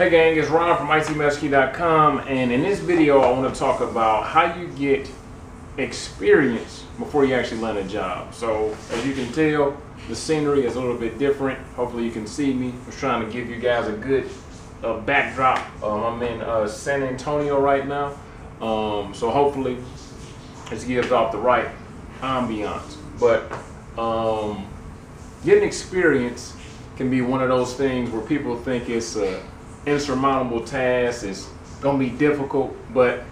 Hey gang, it's Ron from ITMasterKey.com and in this video I want to talk about how you get experience before you actually land a job. So as you can tell, the scenery is a little bit different. Hopefully you can see me. I am trying to give you guys a good uh, backdrop. Um, I'm in uh, San Antonio right now. Um, so hopefully this gives off the right ambiance. But um, getting experience can be one of those things where people think it's a insurmountable task. It's to be difficult, but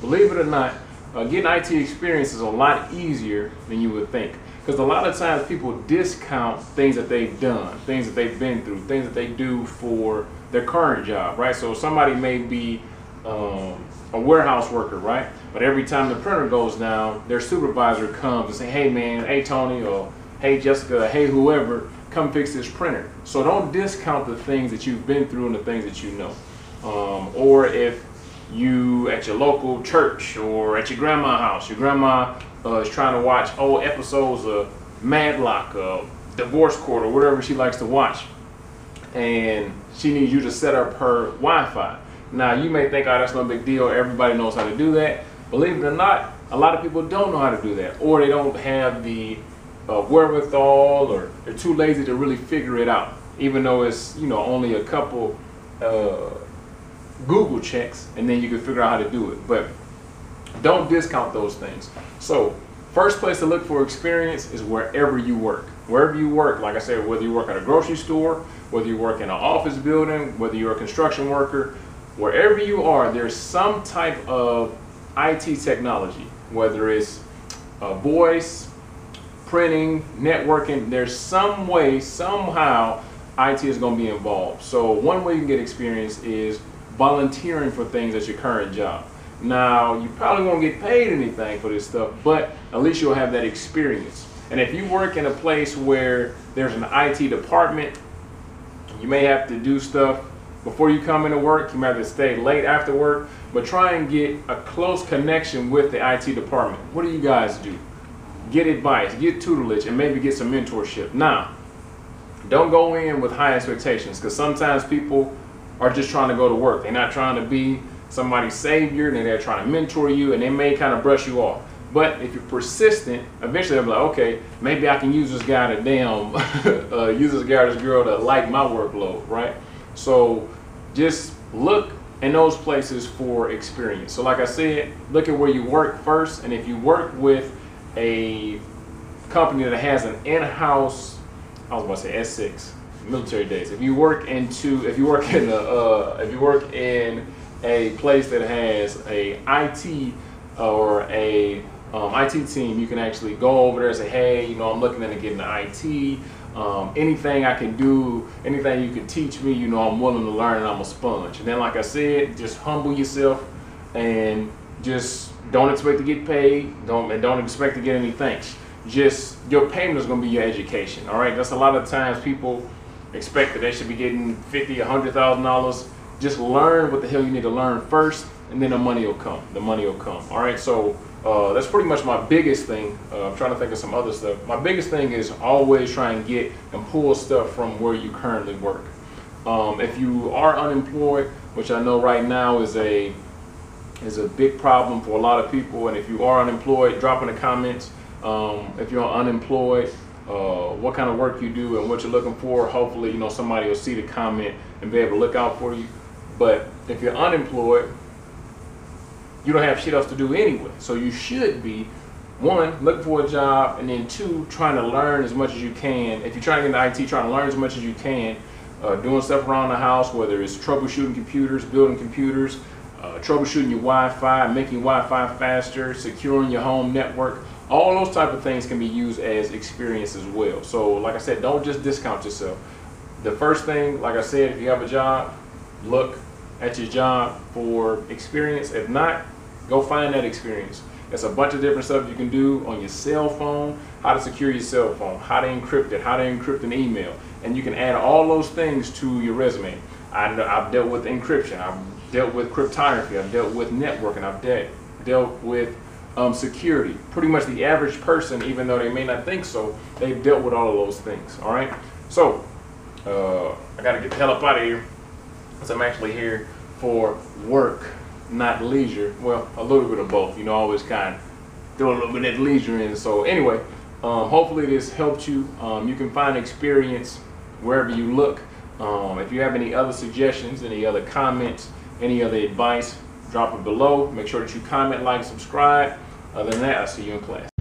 believe it or not, uh, getting IT experience is a lot easier than you would think. Because a lot of times people discount things that they've done, things that they've been through, things that they do for their current job, right? So somebody may be um, a warehouse worker, right? But every time the printer goes down, their supervisor comes and say, hey man, hey Tony, or hey Jessica, hey whoever, come fix this printer. So don't discount the things that you've been through and the things that you know. Um, or if you at your local church or at your grandma's house, your grandma uh, is trying to watch old episodes of Matlock, uh, Divorce Court, or whatever she likes to watch, and she needs you to set up her Wi-Fi. Now you may think, oh, that's no big deal. Everybody knows how to do that. Believe it or not, a lot of people don't know how to do that, or they don't have the uh, wherewithal or they're too lazy to really figure it out, even though it's you know only a couple uh, Google checks and then you can figure out how to do it. But don't discount those things. So first place to look for experience is wherever you work. Wherever you work, like I said, whether you work at a grocery store, whether you work in an office building, whether you're a construction worker, wherever you are, there's some type of IT technology, whether it's a voice, printing, networking, there's some way, somehow, IT is going to be involved. So one way you can get experience is volunteering for things at your current job. Now, you probably won't get paid anything for this stuff, but at least you'll have that experience. And if you work in a place where there's an IT department, you may have to do stuff before you come into work. You might have to stay late after work, but try and get a close connection with the IT department. What do you guys do? Get advice, get tutelage, and maybe get some mentorship. Now, don't go in with high expectations because sometimes people are just trying to go to work. They're not trying to be somebody's savior, and they're trying to mentor you, and they may kind of brush you off. But if you're persistent, eventually they'll be like, okay, maybe I can use this guy to damn, uh, use this guy or this girl to lighten my workload, right? So just look in those places for experience. So like I said, look at where you work first, and if you work with a company that has an in-house, I was about to say S6, military days. If you work into, if you work in a, uh, if you work in a place that has a IT or a um, IT team, you can actually go over there and say, hey, you know, I'm looking at getting the IT. Um, anything I can do, anything you can teach me, you know, I'm willing to learn and I'm a sponge. And then, like I said, just humble yourself and just don't expect to get paid. Don't and don't expect to get any thanks. Just your payment is going to be your education. All right. That's a lot of times people expect that they should be getting fifty, a hundred thousand dollars. Just learn what the hell you need to learn first, and then the money will come. The money will come. All right. So uh, that's pretty much my biggest thing. Uh, I'm trying to think of some other stuff. My biggest thing is always try and get and pull stuff from where you currently work. Um, if you are unemployed, which I know right now is a is a big problem for a lot of people. And if you are unemployed, drop in the comments. Um, if you're unemployed, uh, what kind of work you do and what you're looking for. Hopefully, you know, somebody will see the comment and be able to look out for you. But if you're unemployed, you don't have shit else to do anyway. So you should be one, looking for a job, and then two, trying to learn as much as you can. If you're trying to get into IT, trying to learn as much as you can, uh, doing stuff around the house, whether it's troubleshooting computers, building computers, uh, troubleshooting your Wi-Fi, making Wi-Fi faster, securing your home network. All those type of things can be used as experience as well. So like I said, don't just discount yourself. The first thing, like I said, if you have a job, look at your job for experience. If not, go find that experience. There's a bunch of different stuff you can do on your cell phone, how to secure your cell phone, how to encrypt it, how to encrypt an email. And you can add all those things to your resume. I I've dealt with encryption. I've dealt with cryptography, I've dealt with networking, I've de dealt with um, security. Pretty much the average person, even though they may not think so, they've dealt with all of those things. All right. So uh, I got to get the hell up out of here. because I'm actually here for work, not leisure. Well, a little bit of both. You know, always kind of throw a little bit of leisure in. So anyway, um, hopefully this helped you. Um, you can find experience wherever you look. Um, if you have any other suggestions, any other comments, any other advice, drop it below. Make sure that you comment, like, subscribe. Other than that, I'll see you in class.